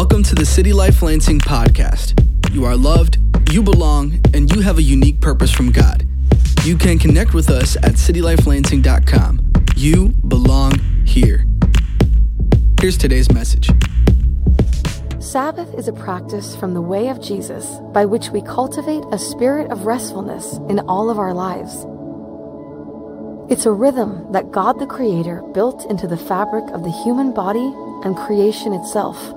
Welcome to the City Life Lansing podcast. You are loved, you belong, and you have a unique purpose from God. You can connect with us at citylifelansing.com. You belong here. Here's today's message. Sabbath is a practice from the way of Jesus by which we cultivate a spirit of restfulness in all of our lives. It's a rhythm that God the Creator built into the fabric of the human body and creation itself.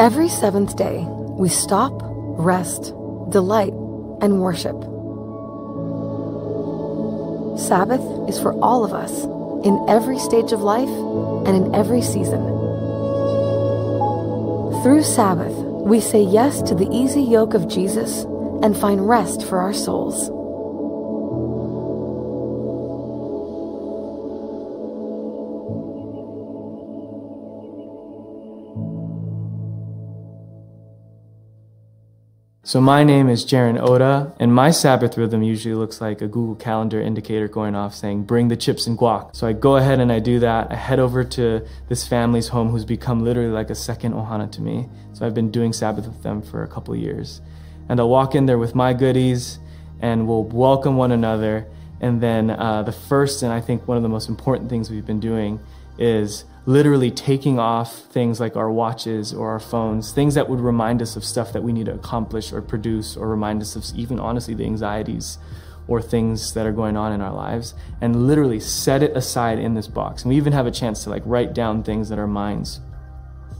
Every seventh day, we stop, rest, delight, and worship. Sabbath is for all of us in every stage of life and in every season. Through Sabbath, we say yes to the easy yoke of Jesus and find rest for our souls. So my name is Jaron Oda, and my Sabbath rhythm usually looks like a Google Calendar indicator going off saying, bring the chips and guac. So I go ahead and I do that. I head over to this family's home who's become literally like a second Ohana to me. So I've been doing Sabbath with them for a couple years. And I'll walk in there with my goodies, and we'll welcome one another. And then uh, the first, and I think one of the most important things we've been doing is literally taking off things like our watches or our phones, things that would remind us of stuff that we need to accomplish or produce, or remind us of even honestly the anxieties or things that are going on in our lives, and literally set it aside in this box. And we even have a chance to like write down things that our minds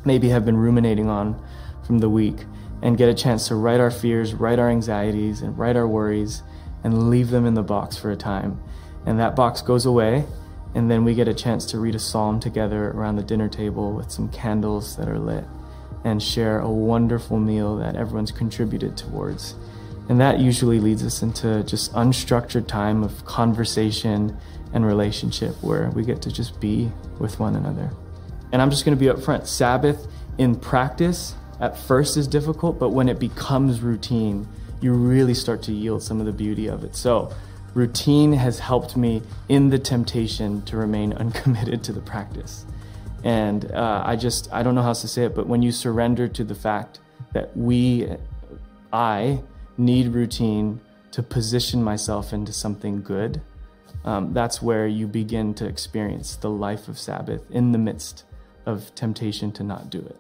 maybe have been ruminating on from the week and get a chance to write our fears, write our anxieties, and write our worries and leave them in the box for a time. And that box goes away and then we get a chance to read a psalm together around the dinner table with some candles that are lit and share a wonderful meal that everyone's contributed towards. And that usually leads us into just unstructured time of conversation and relationship where we get to just be with one another. And I'm just going to be upfront Sabbath in practice at first is difficult, but when it becomes routine, you really start to yield some of the beauty of it. So, routine has helped me in the temptation to remain uncommitted to the practice. And uh, I just, I don't know how else to say it, but when you surrender to the fact that we, I, need routine to position myself into something good, um, that's where you begin to experience the life of Sabbath in the midst of temptation to not do it.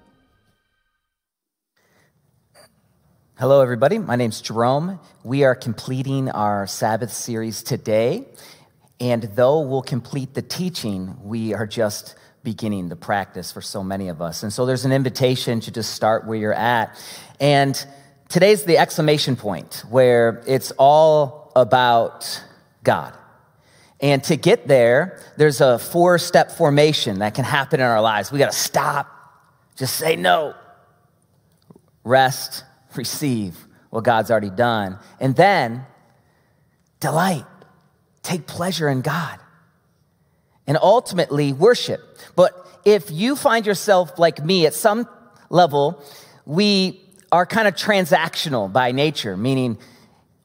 Hello, everybody. My name's Jerome. We are completing our Sabbath series today. And though we'll complete the teaching, we are just beginning the practice for so many of us. And so there's an invitation to just start where you're at. And today's the exclamation point where it's all about God. And to get there, there's a four step formation that can happen in our lives. We got to stop, just say no, rest, receive what God's already done. And then delight, take pleasure in God. And ultimately worship. But if you find yourself like me at some level, we are kind of transactional by nature, meaning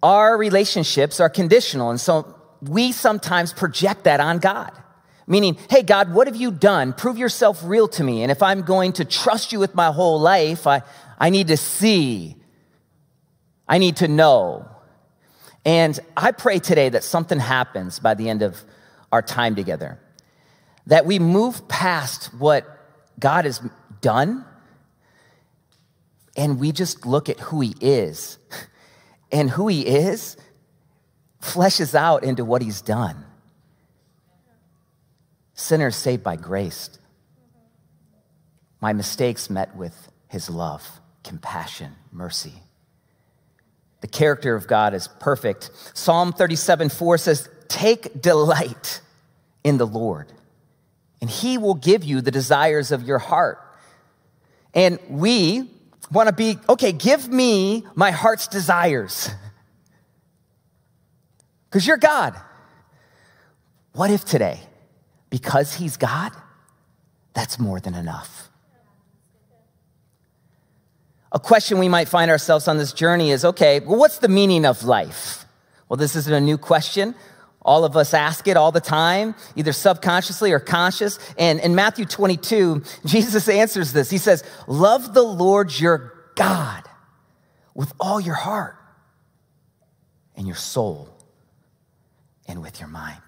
our relationships are conditional. And so we sometimes project that on God. Meaning, hey, God, what have you done? Prove yourself real to me. And if I'm going to trust you with my whole life, I, I need to see. I need to know. And I pray today that something happens by the end of our time together. That we move past what God has done and we just look at who He is. And who He is fleshes out into what He's done. Sinners saved by grace. My mistakes met with His love compassion, mercy. The character of God is perfect. Psalm 37 4 says, Take delight in the Lord, and he will give you the desires of your heart. And we want to be, okay, give me my heart's desires. Because you're God. What if today, because he's God, that's more than enough? a question we might find ourselves on this journey is okay, well, what's the meaning of life? Well, this isn't a new question. All of us ask it all the time, either subconsciously or conscious. And in Matthew 22, Jesus answers this. He says, Love the Lord your God with all your heart and your soul and with your mind.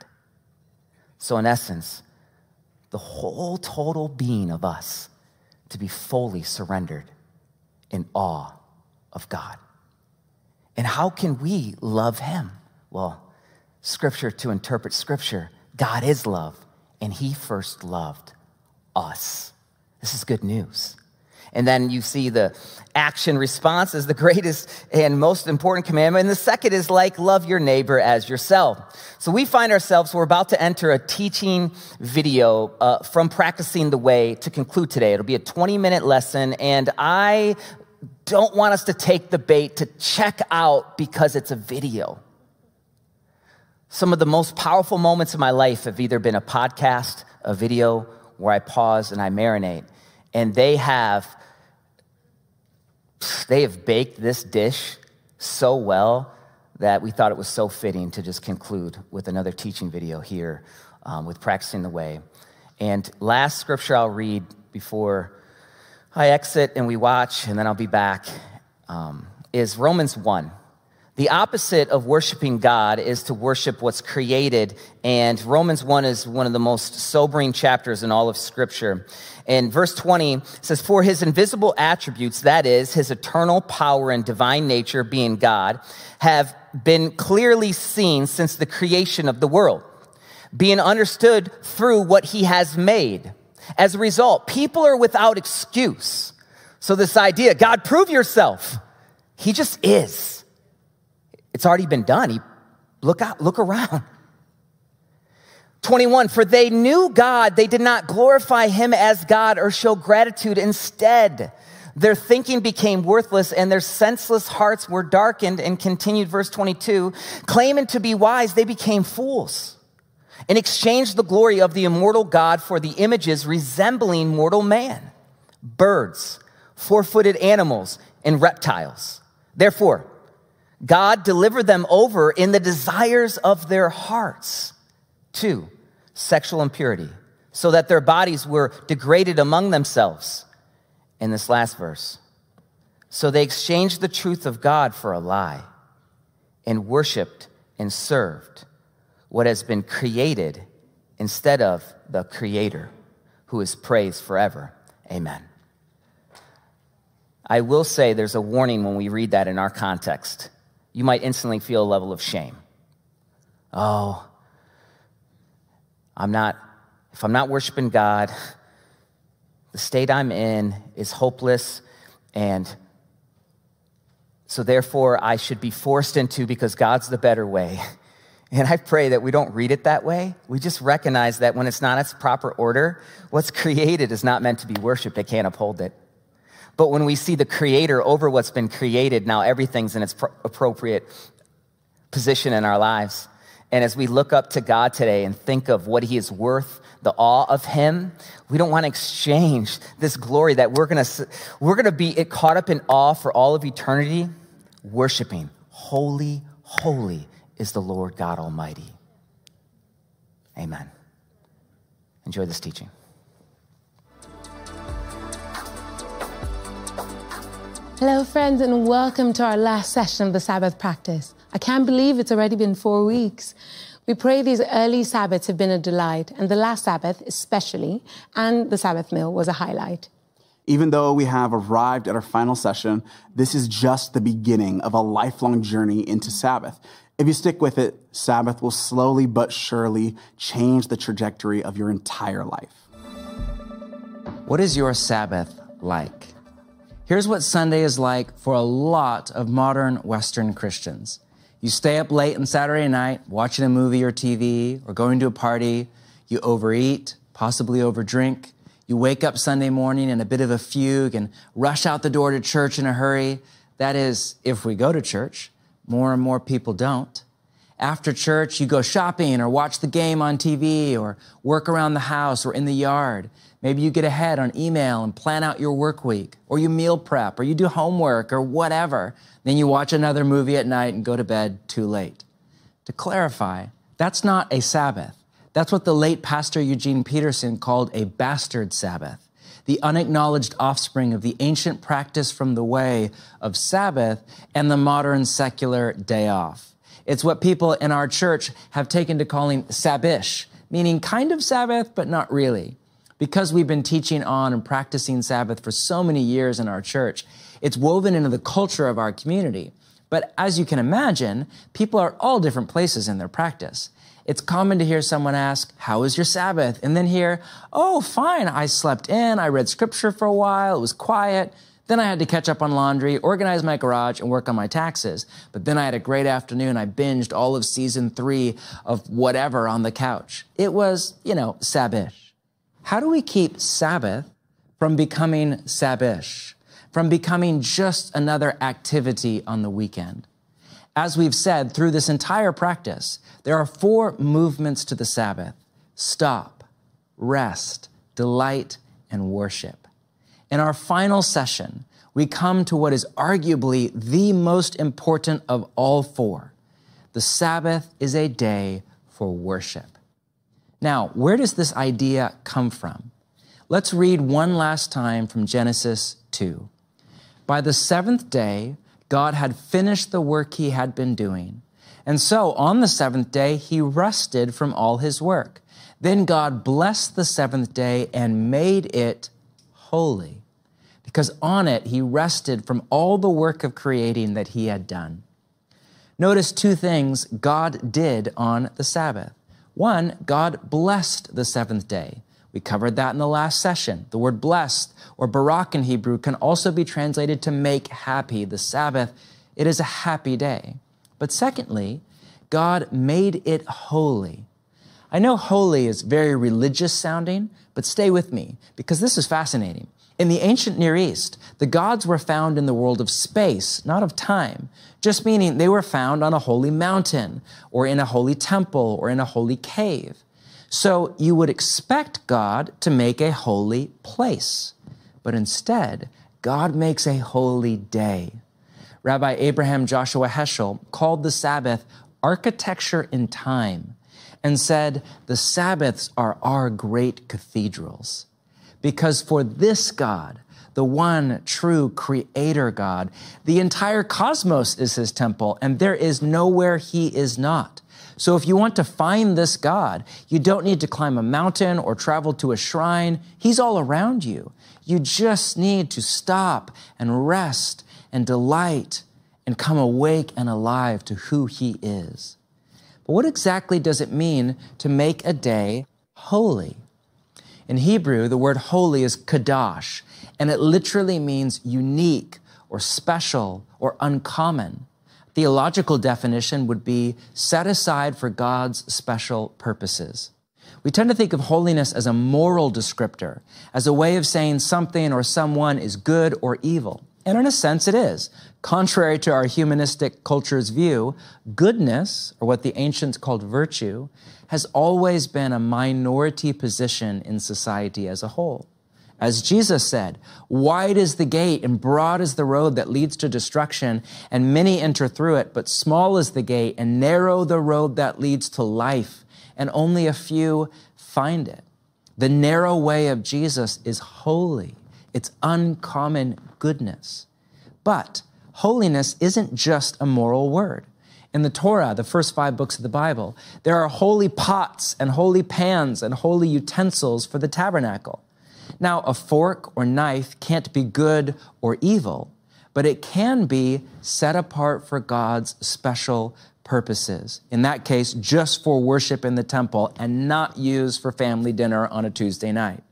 So, in essence, the whole total being of us to be fully surrendered in awe of God. And how can we love Him? Well, Scripture to interpret Scripture, God is love, and He first loved us. This is good news. And then you see the action response is the greatest and most important commandment. And the second is like, love your neighbor as yourself. So we find ourselves, we're about to enter a teaching video uh, from Practicing the Way to conclude today. It'll be a 20 minute lesson. And I don't want us to take the bait to check out because it's a video. Some of the most powerful moments of my life have either been a podcast, a video where I pause and I marinate. And they have they have baked this dish so well that we thought it was so fitting to just conclude with another teaching video here um, with practicing the way. And last scripture I'll read before I exit and we watch, and then I'll be back, um, is Romans 1. The opposite of worshiping God is to worship what's created. And Romans 1 is one of the most sobering chapters in all of Scripture. And verse 20 says, For his invisible attributes, that is, his eternal power and divine nature being God, have been clearly seen since the creation of the world, being understood through what he has made. As a result, people are without excuse. So, this idea, God, prove yourself, he just is. It's already been done. He, look out, look around. 21, for they knew God, they did not glorify him as God or show gratitude. Instead, their thinking became worthless and their senseless hearts were darkened. And continued, verse 22, claiming to be wise, they became fools and exchanged the glory of the immortal God for the images resembling mortal man, birds, four footed animals, and reptiles. Therefore, God delivered them over in the desires of their hearts to sexual impurity, so that their bodies were degraded among themselves. In this last verse, so they exchanged the truth of God for a lie and worshiped and served what has been created instead of the Creator, who is praised forever. Amen. I will say there's a warning when we read that in our context you might instantly feel a level of shame. Oh, I'm not, if I'm not worshiping God, the state I'm in is hopeless, and so therefore I should be forced into because God's the better way. And I pray that we don't read it that way. We just recognize that when it's not its proper order, what's created is not meant to be worshiped. It can't uphold it. But when we see the creator over what's been created, now everything's in its appropriate position in our lives. And as we look up to God today and think of what he is worth, the awe of him, we don't want to exchange this glory that we're going to we're going to be caught up in awe for all of eternity, worshiping. Holy, holy is the Lord God Almighty. Amen. Enjoy this teaching. Hello, friends, and welcome to our last session of the Sabbath practice. I can't believe it's already been four weeks. We pray these early Sabbaths have been a delight, and the last Sabbath, especially, and the Sabbath meal was a highlight. Even though we have arrived at our final session, this is just the beginning of a lifelong journey into Sabbath. If you stick with it, Sabbath will slowly but surely change the trajectory of your entire life. What is your Sabbath like? Here's what Sunday is like for a lot of modern Western Christians. You stay up late on Saturday night watching a movie or TV or going to a party. You overeat, possibly overdrink. You wake up Sunday morning in a bit of a fugue and rush out the door to church in a hurry. That is, if we go to church. More and more people don't. After church, you go shopping or watch the game on TV or work around the house or in the yard. Maybe you get ahead on email and plan out your work week, or you meal prep, or you do homework, or whatever. Then you watch another movie at night and go to bed too late. To clarify, That's not a Sabbath. That's what the late pastor Eugene Peterson called a bastard Sabbath, the unacknowledged offspring of the ancient practice from the way of Sabbath and the modern secular day off. It's what people in our church have taken to calling Sabbish, meaning kind of Sabbath, but not really. Because we've been teaching on and practicing Sabbath for so many years in our church, it's woven into the culture of our community. But as you can imagine, people are all different places in their practice. It's common to hear someone ask, How was your Sabbath? And then hear, Oh, fine. I slept in. I read scripture for a while. It was quiet. Then I had to catch up on laundry, organize my garage, and work on my taxes. But then I had a great afternoon. I binged all of season three of whatever on the couch. It was, you know, Sabbish. How do we keep Sabbath from becoming Sabbish, from becoming just another activity on the weekend? As we've said through this entire practice, there are four movements to the Sabbath stop, rest, delight, and worship. In our final session, we come to what is arguably the most important of all four. The Sabbath is a day for worship. Now, where does this idea come from? Let's read one last time from Genesis 2. By the seventh day, God had finished the work he had been doing. And so on the seventh day, he rested from all his work. Then God blessed the seventh day and made it holy, because on it he rested from all the work of creating that he had done. Notice two things God did on the Sabbath. One, God blessed the seventh day. We covered that in the last session. The word blessed or barak in Hebrew can also be translated to make happy. The Sabbath, it is a happy day. But secondly, God made it holy. I know holy is very religious sounding, but stay with me because this is fascinating. In the ancient Near East, the gods were found in the world of space, not of time, just meaning they were found on a holy mountain or in a holy temple or in a holy cave. So you would expect God to make a holy place, but instead, God makes a holy day. Rabbi Abraham Joshua Heschel called the Sabbath architecture in time and said, The Sabbaths are our great cathedrals. Because for this God, the one true creator God, the entire cosmos is his temple, and there is nowhere he is not. So if you want to find this God, you don't need to climb a mountain or travel to a shrine. He's all around you. You just need to stop and rest and delight and come awake and alive to who he is. But what exactly does it mean to make a day holy? In Hebrew, the word holy is kadosh, and it literally means unique or special or uncommon theological definition would be set aside for God's special purposes. We tend to think of holiness as a moral descriptor, as a way of saying something or someone is good or evil. And in a sense, it is. Contrary to our humanistic culture's view, goodness, or what the ancients called virtue, has always been a minority position in society as a whole. As Jesus said, wide is the gate and broad is the road that leads to destruction, and many enter through it, but small is the gate and narrow the road that leads to life, and only a few find it. The narrow way of Jesus is holy. It's uncommon goodness. But holiness isn't just a moral word. In the Torah, the first five books of the Bible, there are holy pots and holy pans and holy utensils for the tabernacle. Now, a fork or knife can't be good or evil, but it can be set apart for God's special purposes. In that case, just for worship in the temple and not used for family dinner on a Tuesday night.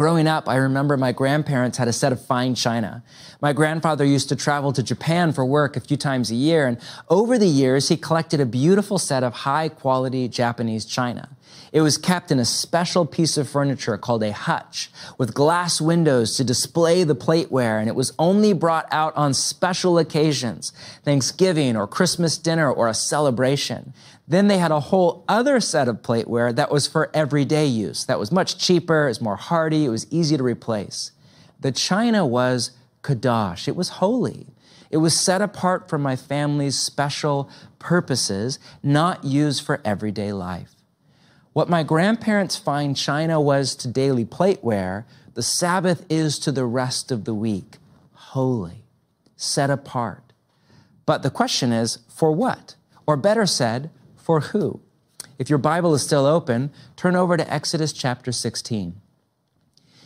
Growing up, I remember my grandparents had a set of fine china. My grandfather used to travel to Japan for work a few times a year, and over the years, he collected a beautiful set of high quality Japanese china. It was kept in a special piece of furniture called a hutch with glass windows to display the plateware, and it was only brought out on special occasions, Thanksgiving or Christmas dinner or a celebration. Then they had a whole other set of plateware that was for everyday use. That was much cheaper, it was more hardy, it was easy to replace. The china was kadosh. It was holy. It was set apart for my family's special purposes, not used for everyday life. What my grandparents fine china was to daily plateware, the Sabbath is to the rest of the week holy, set apart. But the question is, for what? Or better said, for who? If your Bible is still open, turn over to Exodus chapter 16.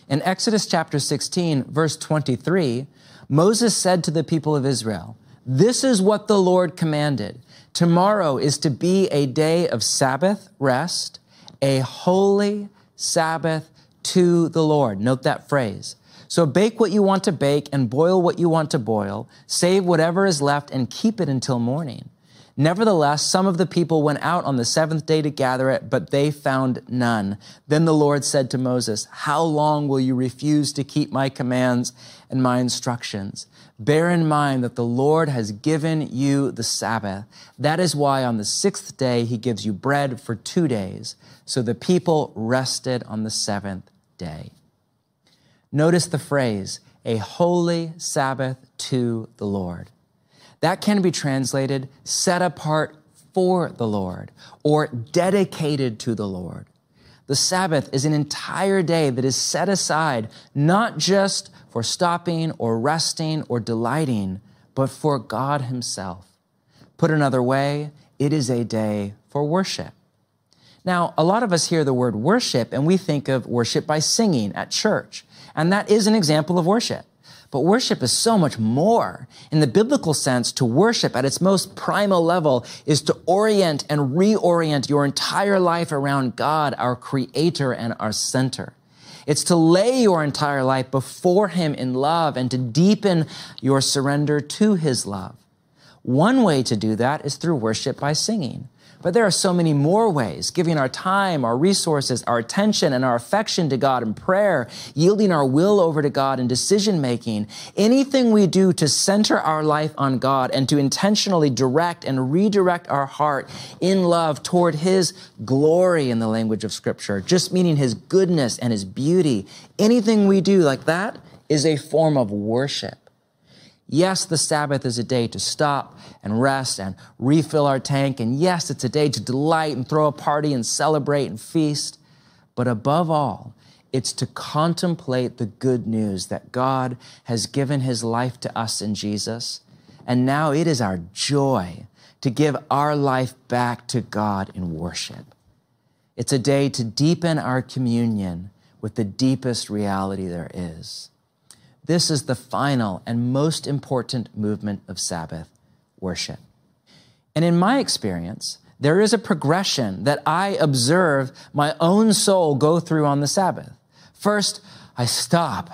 In Exodus chapter 16, verse 23, Moses said to the people of Israel, This is what the Lord commanded. Tomorrow is to be a day of Sabbath rest, a holy Sabbath to the Lord. Note that phrase. So bake what you want to bake and boil what you want to boil, save whatever is left and keep it until morning. Nevertheless, some of the people went out on the seventh day to gather it, but they found none. Then the Lord said to Moses, How long will you refuse to keep my commands and my instructions? Bear in mind that the Lord has given you the Sabbath. That is why on the sixth day he gives you bread for two days. So the people rested on the seventh day. Notice the phrase, a holy Sabbath to the Lord. That can be translated set apart for the Lord or dedicated to the Lord. The Sabbath is an entire day that is set aside not just for stopping or resting or delighting, but for God Himself. Put another way, it is a day for worship. Now, a lot of us hear the word worship and we think of worship by singing at church. And that is an example of worship. But worship is so much more. In the biblical sense, to worship at its most primal level is to orient and reorient your entire life around God, our creator and our center. It's to lay your entire life before Him in love and to deepen your surrender to His love. One way to do that is through worship by singing. But there are so many more ways, giving our time, our resources, our attention, and our affection to God in prayer, yielding our will over to God in decision making. Anything we do to center our life on God and to intentionally direct and redirect our heart in love toward His glory in the language of Scripture, just meaning His goodness and His beauty. Anything we do like that is a form of worship. Yes, the Sabbath is a day to stop and rest and refill our tank. And yes, it's a day to delight and throw a party and celebrate and feast. But above all, it's to contemplate the good news that God has given his life to us in Jesus. And now it is our joy to give our life back to God in worship. It's a day to deepen our communion with the deepest reality there is. This is the final and most important movement of Sabbath worship. And in my experience, there is a progression that I observe my own soul go through on the Sabbath. First, I stop.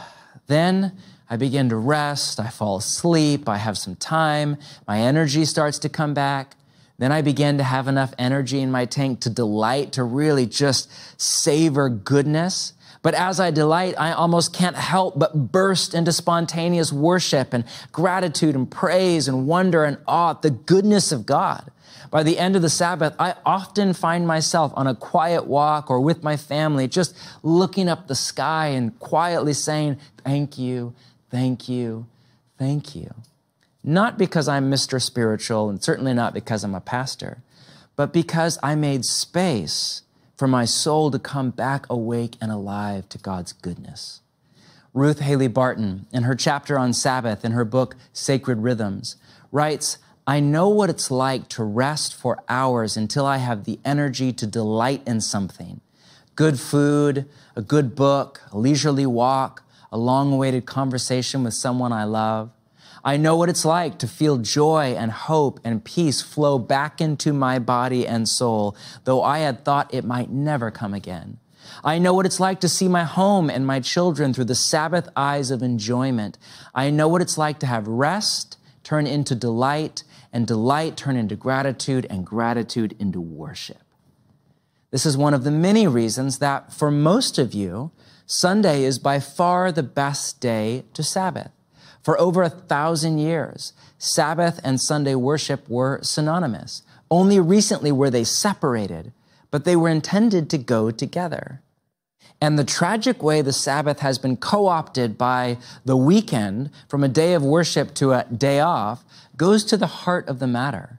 Then I begin to rest. I fall asleep. I have some time. My energy starts to come back. Then I begin to have enough energy in my tank to delight, to really just savor goodness. But as I delight, I almost can't help but burst into spontaneous worship and gratitude and praise and wonder and awe at the goodness of God. By the end of the Sabbath, I often find myself on a quiet walk or with my family, just looking up the sky and quietly saying, Thank you, thank you, thank you. Not because I'm Mr. Spiritual and certainly not because I'm a pastor, but because I made space for my soul to come back awake and alive to God's goodness. Ruth Haley Barton, in her chapter on Sabbath in her book Sacred Rhythms, writes, I know what it's like to rest for hours until I have the energy to delight in something. Good food, a good book, a leisurely walk, a long awaited conversation with someone I love. I know what it's like to feel joy and hope and peace flow back into my body and soul, though I had thought it might never come again. I know what it's like to see my home and my children through the Sabbath eyes of enjoyment. I know what it's like to have rest turn into delight and delight turn into gratitude and gratitude into worship. This is one of the many reasons that for most of you, Sunday is by far the best day to Sabbath. For over a thousand years, Sabbath and Sunday worship were synonymous. Only recently were they separated, but they were intended to go together. And the tragic way the Sabbath has been co opted by the weekend from a day of worship to a day off goes to the heart of the matter.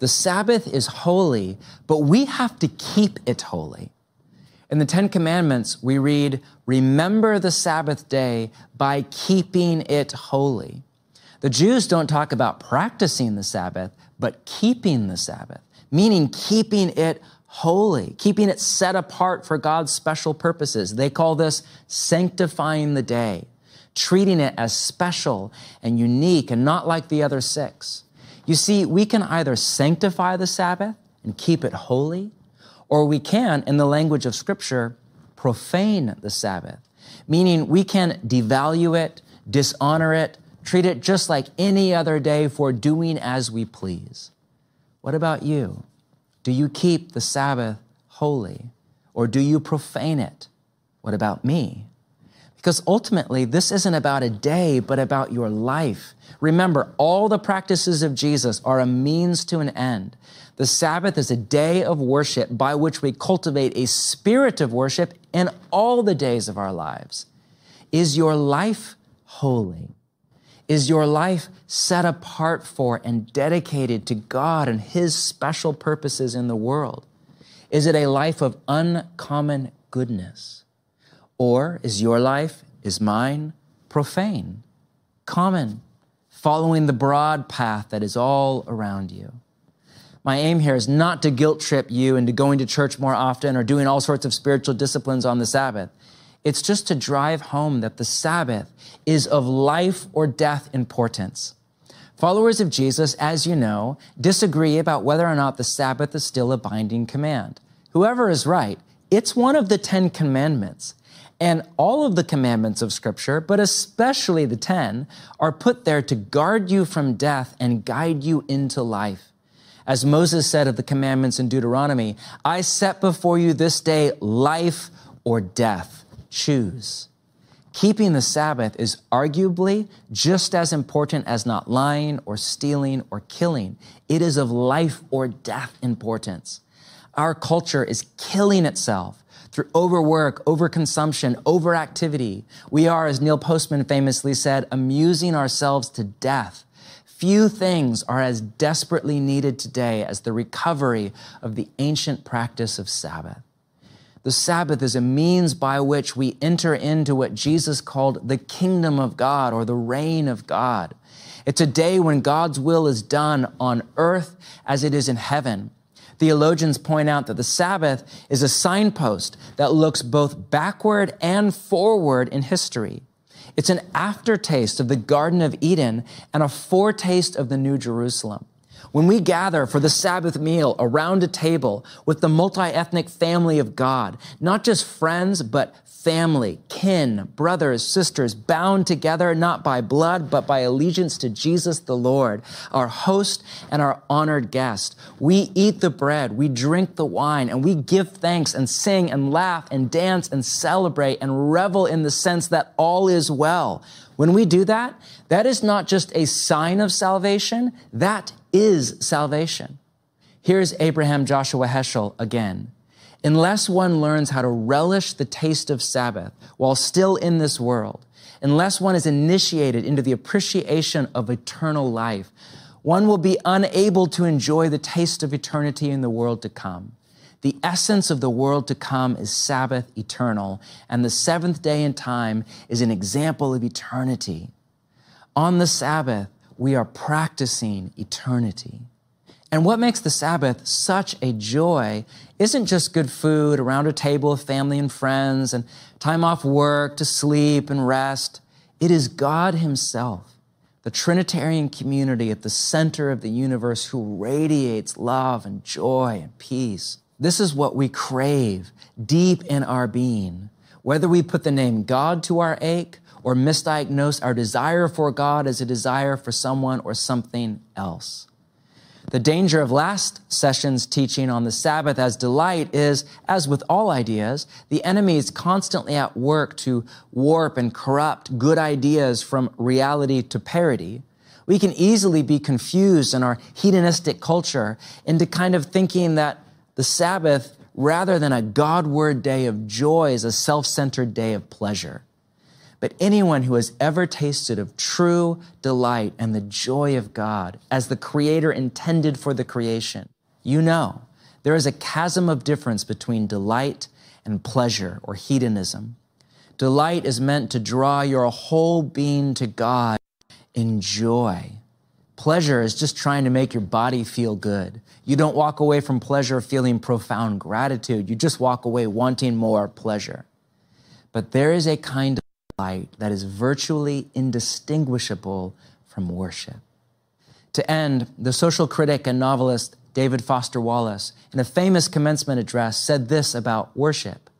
The Sabbath is holy, but we have to keep it holy. In the Ten Commandments, we read, Remember the Sabbath day by keeping it holy. The Jews don't talk about practicing the Sabbath, but keeping the Sabbath, meaning keeping it holy, keeping it set apart for God's special purposes. They call this sanctifying the day, treating it as special and unique and not like the other six. You see, we can either sanctify the Sabbath and keep it holy, or we can, in the language of Scripture, profane the Sabbath, meaning we can devalue it, dishonor it, treat it just like any other day for doing as we please. What about you? Do you keep the Sabbath holy or do you profane it? What about me? Because ultimately, this isn't about a day, but about your life. Remember, all the practices of Jesus are a means to an end. The Sabbath is a day of worship by which we cultivate a spirit of worship in all the days of our lives. Is your life holy? Is your life set apart for and dedicated to God and His special purposes in the world? Is it a life of uncommon goodness? Or is your life, is mine, profane, common, following the broad path that is all around you? My aim here is not to guilt trip you into going to church more often or doing all sorts of spiritual disciplines on the Sabbath. It's just to drive home that the Sabbath is of life or death importance. Followers of Jesus, as you know, disagree about whether or not the Sabbath is still a binding command. Whoever is right, it's one of the Ten Commandments. And all of the commandments of Scripture, but especially the ten, are put there to guard you from death and guide you into life. As Moses said of the commandments in Deuteronomy, I set before you this day life or death choose. Keeping the Sabbath is arguably just as important as not lying or stealing or killing. It is of life or death importance. Our culture is killing itself through overwork, overconsumption, overactivity. We are, as Neil Postman famously said, amusing ourselves to death. Few things are as desperately needed today as the recovery of the ancient practice of Sabbath. The Sabbath is a means by which we enter into what Jesus called the kingdom of God or the reign of God. It's a day when God's will is done on earth as it is in heaven. Theologians point out that the Sabbath is a signpost that looks both backward and forward in history. It's an aftertaste of the Garden of Eden and a foretaste of the New Jerusalem. When we gather for the Sabbath meal around a table with the multi-ethnic family of God, not just friends, but family, kin, brothers, sisters, bound together not by blood, but by allegiance to Jesus the Lord, our host and our honored guest. We eat the bread, we drink the wine, and we give thanks and sing and laugh and dance and celebrate and revel in the sense that all is well. When we do that, that is not just a sign of salvation, that is salvation. Here's Abraham Joshua Heschel again. Unless one learns how to relish the taste of Sabbath while still in this world, unless one is initiated into the appreciation of eternal life, one will be unable to enjoy the taste of eternity in the world to come. The essence of the world to come is Sabbath eternal, and the seventh day in time is an example of eternity. On the Sabbath, we are practicing eternity. And what makes the Sabbath such a joy isn't just good food around a table of family and friends and time off work to sleep and rest. It is God Himself, the Trinitarian community at the center of the universe who radiates love and joy and peace. This is what we crave deep in our being. Whether we put the name God to our ache or misdiagnose our desire for God as a desire for someone or something else. The danger of last session's teaching on the Sabbath as delight is, as with all ideas, the enemy is constantly at work to warp and corrupt good ideas from reality to parody. We can easily be confused in our hedonistic culture into kind of thinking that the Sabbath rather than a Godward day of joy is a self centered day of pleasure. But anyone who has ever tasted of true delight and the joy of God as the Creator intended for the creation, you know there is a chasm of difference between delight and pleasure or hedonism. Delight is meant to draw your whole being to God in joy. Pleasure is just trying to make your body feel good. You don't walk away from pleasure feeling profound gratitude. You just walk away wanting more pleasure. But there is a kind of light that is virtually indistinguishable from worship. To end, the social critic and novelist David Foster Wallace, in a famous commencement address, said this about worship.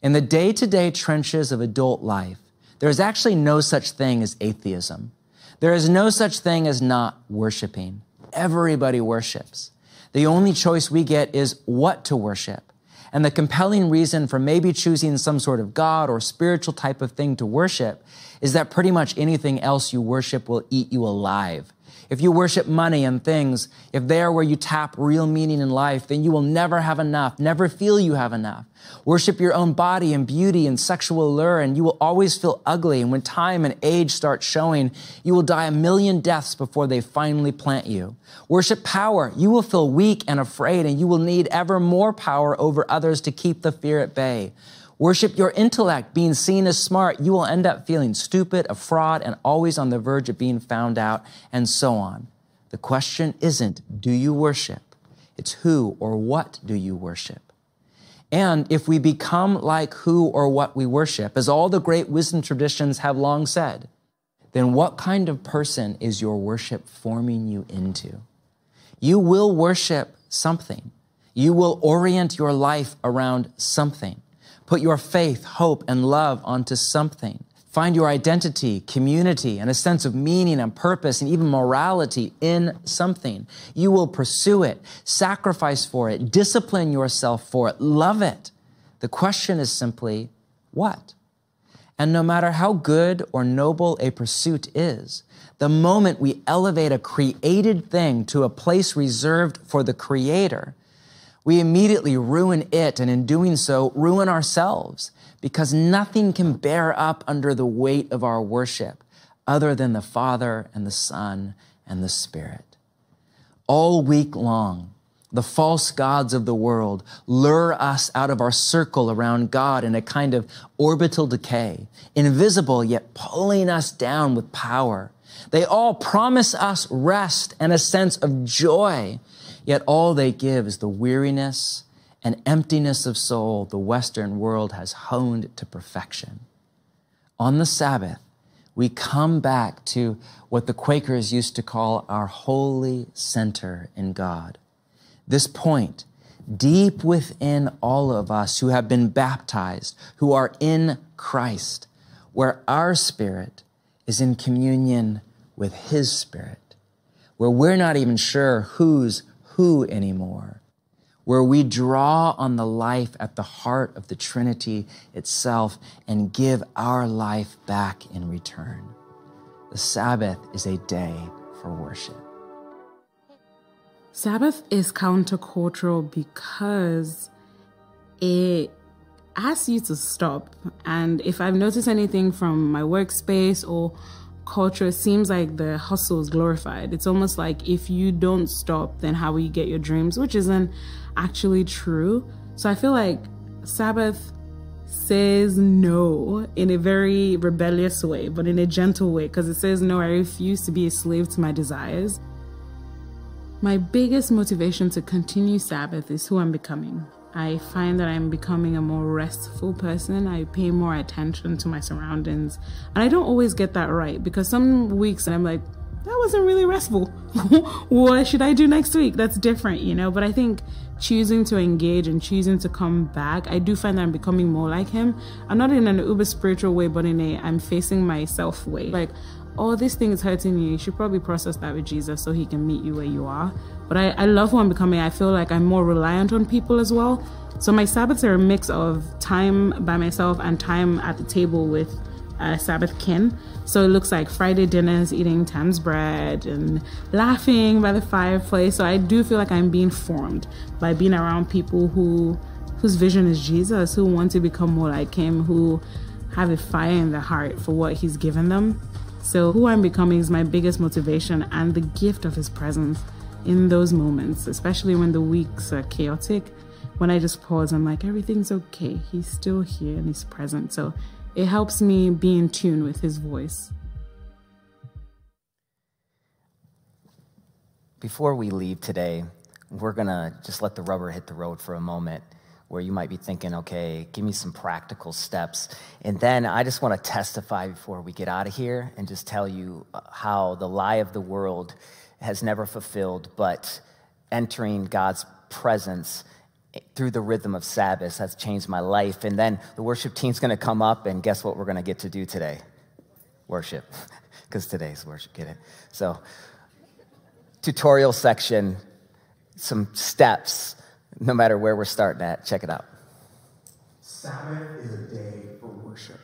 In the day to day trenches of adult life, there is actually no such thing as atheism. There is no such thing as not worshiping. Everybody worships. The only choice we get is what to worship. And the compelling reason for maybe choosing some sort of God or spiritual type of thing to worship is that pretty much anything else you worship will eat you alive. If you worship money and things, if they are where you tap real meaning in life, then you will never have enough, never feel you have enough. Worship your own body and beauty and sexual allure, and you will always feel ugly. And when time and age start showing, you will die a million deaths before they finally plant you. Worship power. You will feel weak and afraid, and you will need ever more power over others to keep the fear at bay. Worship your intellect, being seen as smart. You will end up feeling stupid, a fraud, and always on the verge of being found out, and so on. The question isn't, do you worship? It's who or what do you worship? And if we become like who or what we worship, as all the great wisdom traditions have long said, then what kind of person is your worship forming you into? You will worship something. You will orient your life around something. Put your faith, hope, and love onto something. Find your identity, community, and a sense of meaning and purpose and even morality in something. You will pursue it, sacrifice for it, discipline yourself for it, love it. The question is simply, what? And no matter how good or noble a pursuit is, the moment we elevate a created thing to a place reserved for the creator, we immediately ruin it, and in doing so, ruin ourselves, because nothing can bear up under the weight of our worship other than the Father and the Son and the Spirit. All week long, the false gods of the world lure us out of our circle around God in a kind of orbital decay, invisible yet pulling us down with power. They all promise us rest and a sense of joy Yet all they give is the weariness and emptiness of soul the Western world has honed to perfection. On the Sabbath, we come back to what the Quakers used to call our holy center in God. This point, deep within all of us who have been baptized, who are in Christ, where our spirit is in communion with His spirit, where we're not even sure whose who anymore, where we draw on the life at the heart of the Trinity itself and give our life back in return. The Sabbath is a day for worship. Sabbath is countercultural because it asks you to stop. And if I've noticed anything from my workspace or culture seems like the hustle is glorified. It's almost like if you don't stop, then how will you get your dreams, which isn't actually true. So I feel like Sabbath says no in a very rebellious way, but in a gentle way, because it says, No, I refuse to be a slave to my desires. My biggest motivation to continue Sabbath is who I'm becoming. I find that I'm becoming a more restful person. I pay more attention to my surroundings. And I don't always get that right because some weeks I'm like, that wasn't really restful. what should I do next week? That's different, you know? But I think choosing to engage and choosing to come back, I do find that I'm becoming more like him. I'm not in an uber spiritual way, but in a I'm facing myself way. Like, oh, this thing is hurting you. You should probably process that with Jesus so he can meet you where you are. But I, I love who I'm becoming. I feel like I'm more reliant on people as well. So my Sabbaths are a mix of time by myself and time at the table with uh, Sabbath kin. So it looks like Friday dinners, eating Thames bread and laughing by the fireplace. So I do feel like I'm being formed by being around people who whose vision is Jesus, who want to become more like him, who have a fire in their heart for what he's given them. So, who I'm becoming is my biggest motivation and the gift of his presence in those moments, especially when the weeks are chaotic. When I just pause, I'm like, everything's okay. He's still here and he's present. So, it helps me be in tune with his voice. Before we leave today, we're going to just let the rubber hit the road for a moment where you might be thinking, okay, give me some practical steps. And then I just want to testify before we get out of here and just tell you uh, how the lie of the world has never fulfilled, but entering God's presence through the rhythm of Sabbath has changed my life. And then the worship team's going to come up, and guess what we're going to get to do today? Worship, because today's worship, get it? So, tutorial section, some steps no matter where we're starting at. Check it out. Sabbath is a day for worship.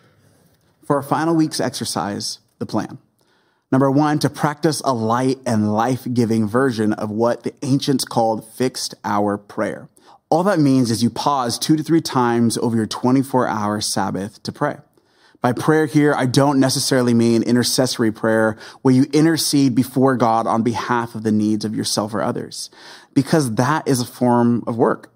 For our final week's exercise, the plan. Number one, to practice a light and life giving version of what the ancients called fixed hour prayer. All that means is you pause two to three times over your 24 hour Sabbath to pray. By prayer here, I don't necessarily mean intercessory prayer where you intercede before God on behalf of the needs of yourself or others, because that is a form of work.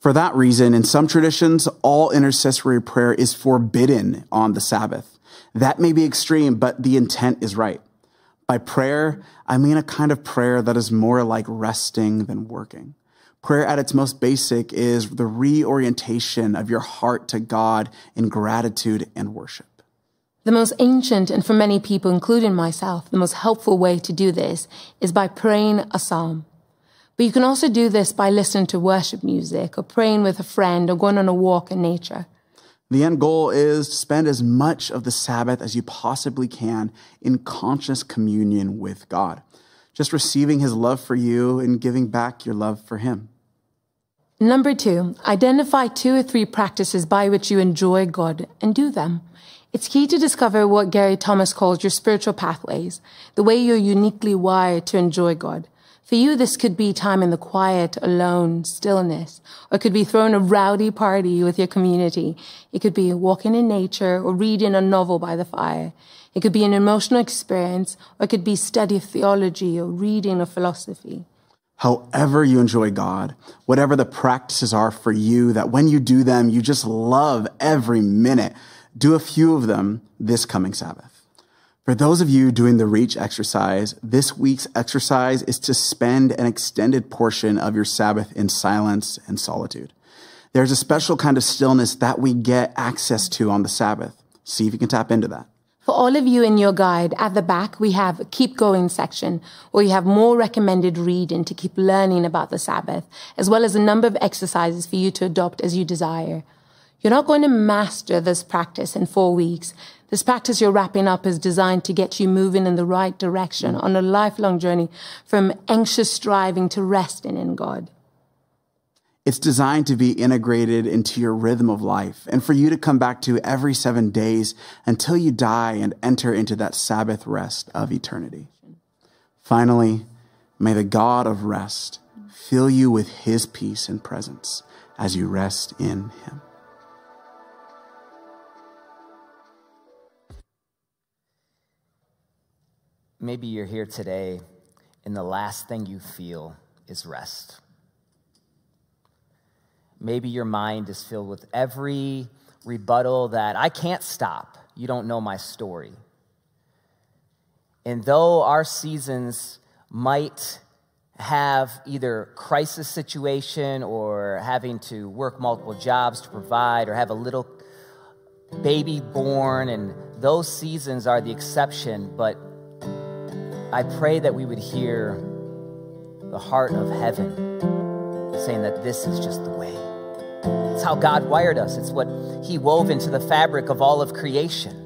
For that reason, in some traditions, all intercessory prayer is forbidden on the Sabbath. That may be extreme, but the intent is right. By prayer, I mean a kind of prayer that is more like resting than working. Prayer at its most basic is the reorientation of your heart to God in gratitude and worship. The most ancient, and for many people, including myself, the most helpful way to do this is by praying a psalm. But you can also do this by listening to worship music or praying with a friend or going on a walk in nature. The end goal is to spend as much of the Sabbath as you possibly can in conscious communion with God, just receiving his love for you and giving back your love for him. Number two, identify two or three practices by which you enjoy God and do them. It's key to discover what Gary Thomas calls your spiritual pathways, the way you're uniquely wired to enjoy God. For you, this could be time in the quiet, alone, stillness, or it could be throwing a rowdy party with your community. It could be walking in nature or reading a novel by the fire. It could be an emotional experience, or it could be study of theology or reading of philosophy. However you enjoy God, whatever the practices are for you, that when you do them, you just love every minute do a few of them this coming Sabbath. For those of you doing the reach exercise, this week's exercise is to spend an extended portion of your Sabbath in silence and solitude. There's a special kind of stillness that we get access to on the Sabbath. See if you can tap into that. For all of you in your guide, at the back, we have a keep going section where you have more recommended reading to keep learning about the Sabbath, as well as a number of exercises for you to adopt as you desire. You're not going to master this practice in four weeks. This practice you're wrapping up is designed to get you moving in the right direction on a lifelong journey from anxious striving to resting in God. It's designed to be integrated into your rhythm of life and for you to come back to every seven days until you die and enter into that Sabbath rest of eternity. Finally, may the God of rest fill you with his peace and presence as you rest in him. Maybe you're here today and the last thing you feel is rest. Maybe your mind is filled with every rebuttal that I can't stop. You don't know my story. And though our seasons might have either crisis situation or having to work multiple jobs to provide or have a little baby born and those seasons are the exception but I pray that we would hear the heart of heaven saying that this is just the way. It's how God wired us, it's what He wove into the fabric of all of creation.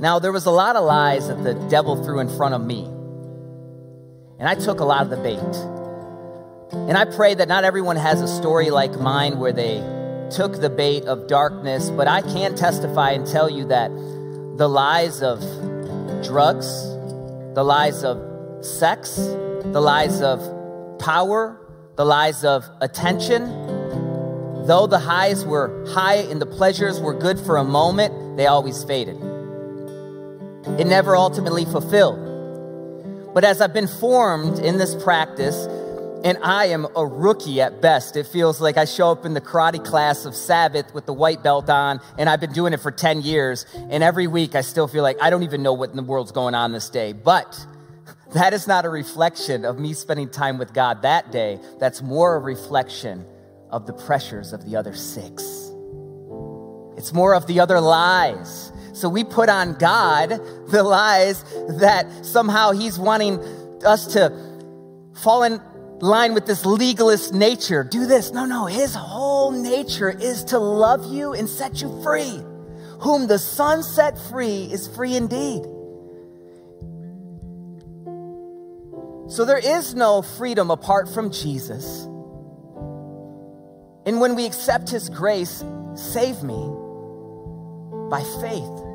Now, there was a lot of lies that the devil threw in front of me, and I took a lot of the bait. And I pray that not everyone has a story like mine where they took the bait of darkness, but I can testify and tell you that the lies of drugs, the lies of sex, the lies of power, the lies of attention. Though the highs were high and the pleasures were good for a moment, they always faded. It never ultimately fulfilled. But as I've been formed in this practice, and I am a rookie at best. It feels like I show up in the karate class of Sabbath with the white belt on, and I've been doing it for 10 years. And every week I still feel like I don't even know what in the world's going on this day. But that is not a reflection of me spending time with God that day. That's more a reflection of the pressures of the other six. It's more of the other lies. So we put on God the lies that somehow He's wanting us to fall in line with this legalist nature. Do this. No, no. His whole nature is to love you and set you free. Whom the Son set free is free indeed. So there is no freedom apart from Jesus. And when we accept His grace, save me by faith.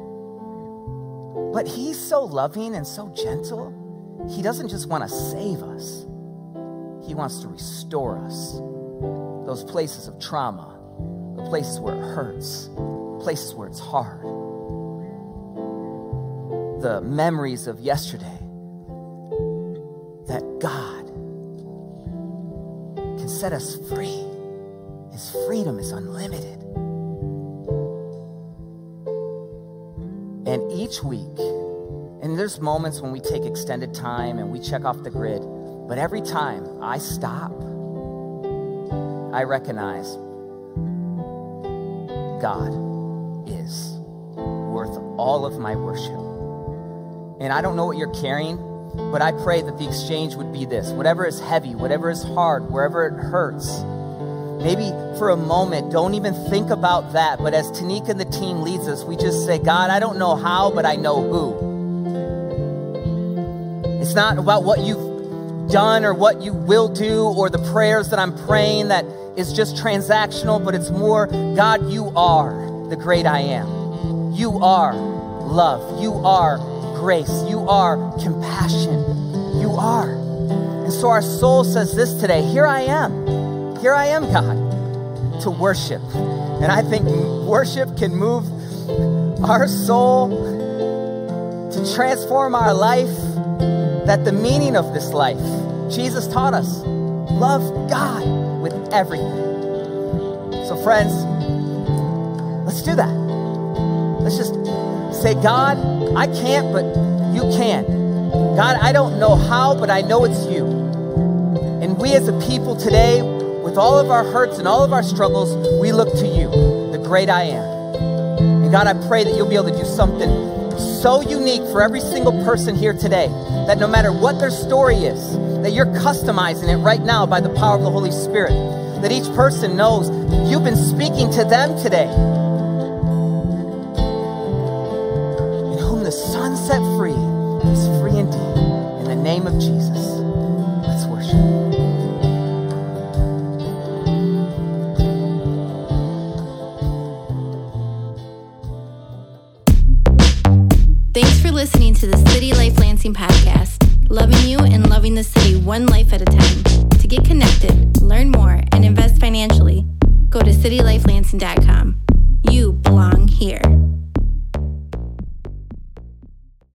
But He's so loving and so gentle, He doesn't just want to save us. He wants to restore us. Those places of trauma, the places where it hurts, places where it's hard. The memories of yesterday that God can set us free. His freedom is unlimited. And each week, and there's moments when we take extended time and we check off the grid. But every time I stop, I recognize God is worth all of my worship. And I don't know what you're carrying, but I pray that the exchange would be this whatever is heavy, whatever is hard, wherever it hurts. Maybe for a moment, don't even think about that. But as Tanika and the team leads us, we just say, God, I don't know how, but I know who. It's not about what you've done or what you will do or the prayers that I'm praying that is just transactional, but it's more God, you are the great I am. You are love. You are grace. You are compassion. You are. And so our soul says this today Here I am. Here I am, God, to worship. And I think worship can move our soul to transform our life that the meaning of this life, Jesus taught us, love God with everything. So, friends, let's do that. Let's just say, God, I can't, but you can. God, I don't know how, but I know it's you. And we as a people today, with all of our hurts and all of our struggles, we look to you, the great I am. And God, I pray that you'll be able to do something so unique for every single person here today that no matter what their story is, that you're customizing it right now by the power of the Holy Spirit. That each person knows you've been speaking to them today. In whom the Son set free is free indeed. In the name of Jesus, Podcast, loving you and loving the city one life at a time.